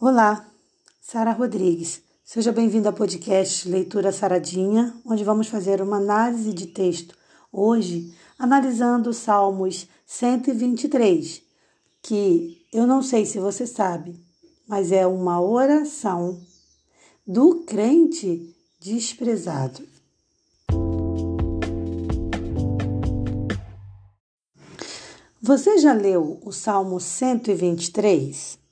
Olá, Sara Rodrigues. Seja bem-vindo ao podcast Leitura Saradinha, onde vamos fazer uma análise de texto. Hoje, analisando os Salmos 123, que eu não sei se você sabe, mas é uma oração do crente desprezado. Você já leu o Salmo 123?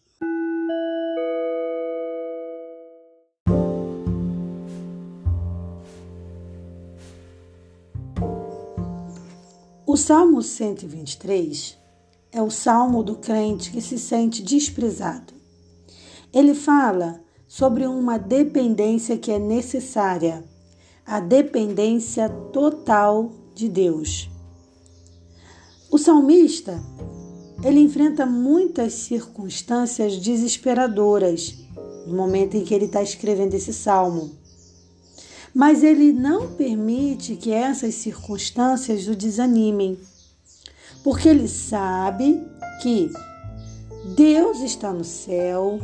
O Salmo 123 é o salmo do crente que se sente desprezado. Ele fala sobre uma dependência que é necessária, a dependência total de Deus. O salmista, ele enfrenta muitas circunstâncias desesperadoras no momento em que ele está escrevendo esse salmo mas ele não permite que essas circunstâncias o desanimem, porque ele sabe que Deus está no céu,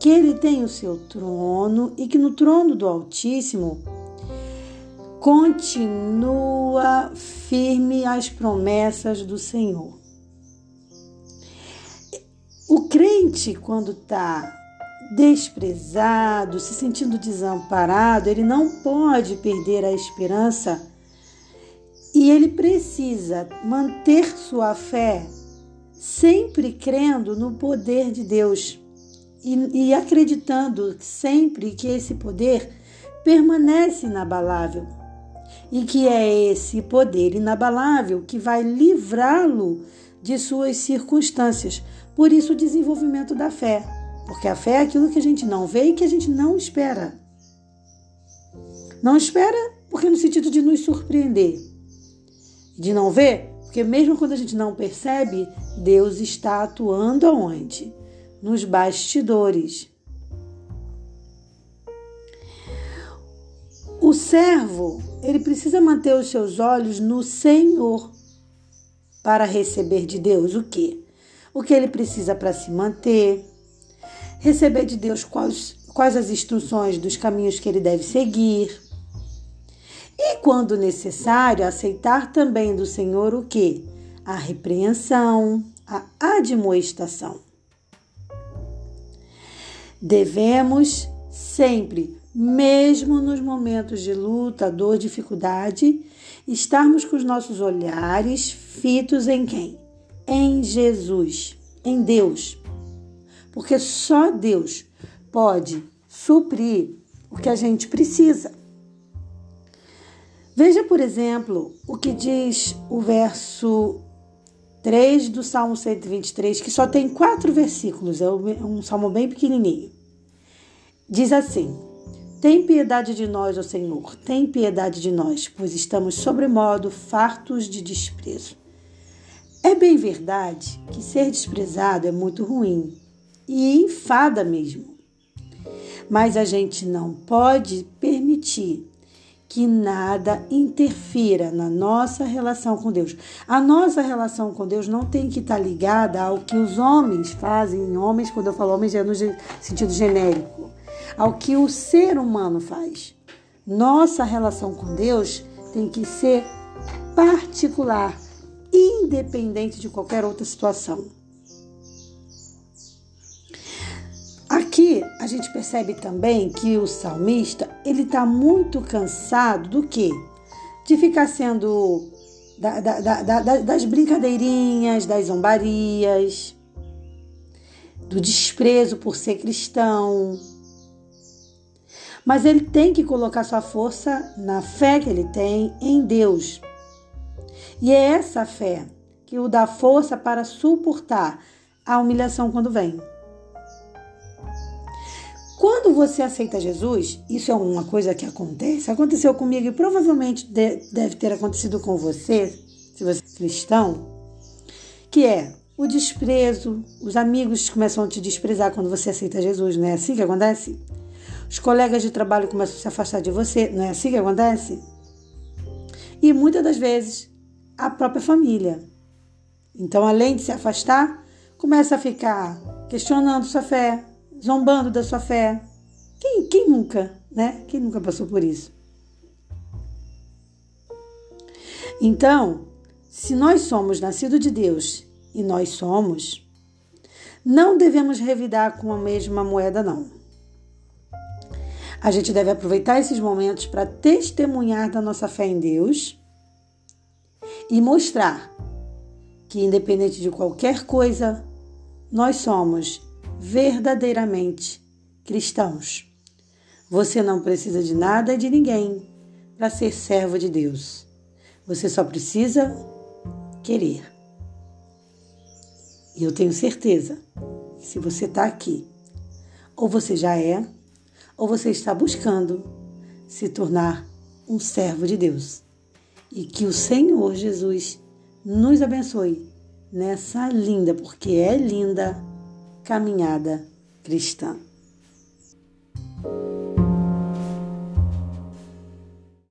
que ele tem o seu trono e que no trono do Altíssimo continua firme as promessas do Senhor. O crente, quando está desprezado, se sentindo desamparado, ele não pode perder a esperança e ele precisa manter sua fé sempre crendo no poder de Deus e, e acreditando sempre que esse poder permanece inabalável e que é esse poder inabalável que vai livrá-lo de suas circunstâncias. Por isso, o desenvolvimento da fé. Porque a fé é aquilo que a gente não vê e que a gente não espera. Não espera porque no sentido de nos surpreender. De não ver, porque mesmo quando a gente não percebe, Deus está atuando aonde? Nos bastidores. O servo, ele precisa manter os seus olhos no Senhor para receber de Deus o quê? O que ele precisa para se manter, receber de Deus quais, quais as instruções dos caminhos que ele deve seguir. E, quando necessário, aceitar também do Senhor o que? A repreensão, a admoestação. Devemos sempre, mesmo nos momentos de luta, dor, dificuldade, estarmos com os nossos olhares fitos em quem? Em Jesus, em Deus porque só Deus pode suprir o que a gente precisa. Veja, por exemplo, o que diz o verso 3 do Salmo 123, que só tem quatro versículos, é um salmo bem pequenininho. Diz assim: Tem piedade de nós, ó Senhor, tem piedade de nós, pois estamos sobremodo fartos de desprezo. É bem verdade que ser desprezado é muito ruim, e enfada mesmo. Mas a gente não pode permitir que nada interfira na nossa relação com Deus. A nossa relação com Deus não tem que estar ligada ao que os homens fazem, homens, quando eu falo homens, é no sentido genérico, ao que o ser humano faz. Nossa relação com Deus tem que ser particular, independente de qualquer outra situação. A gente percebe também que o salmista ele está muito cansado do que? De ficar sendo da, da, da, das brincadeirinhas, das zombarias, do desprezo por ser cristão. Mas ele tem que colocar sua força na fé que ele tem em Deus. E é essa fé que o dá força para suportar a humilhação quando vem. Quando você aceita Jesus, isso é uma coisa que acontece, aconteceu comigo e provavelmente deve ter acontecido com você, se você é cristão, que é o desprezo, os amigos começam a te desprezar quando você aceita Jesus, não é assim que acontece? Os colegas de trabalho começam a se afastar de você, não é assim que acontece? E muitas das vezes a própria família. Então, além de se afastar, começa a ficar questionando sua fé, zombando da sua fé. Quem, quem nunca, né? Quem nunca passou por isso? Então, se nós somos nascidos de Deus e nós somos, não devemos revidar com a mesma moeda, não. A gente deve aproveitar esses momentos para testemunhar da nossa fé em Deus e mostrar que, independente de qualquer coisa, nós somos verdadeiramente cristãos. Você não precisa de nada e de ninguém para ser servo de Deus. Você só precisa querer. E eu tenho certeza se você está aqui, ou você já é, ou você está buscando se tornar um servo de Deus. E que o Senhor Jesus nos abençoe nessa linda, porque é linda, caminhada cristã.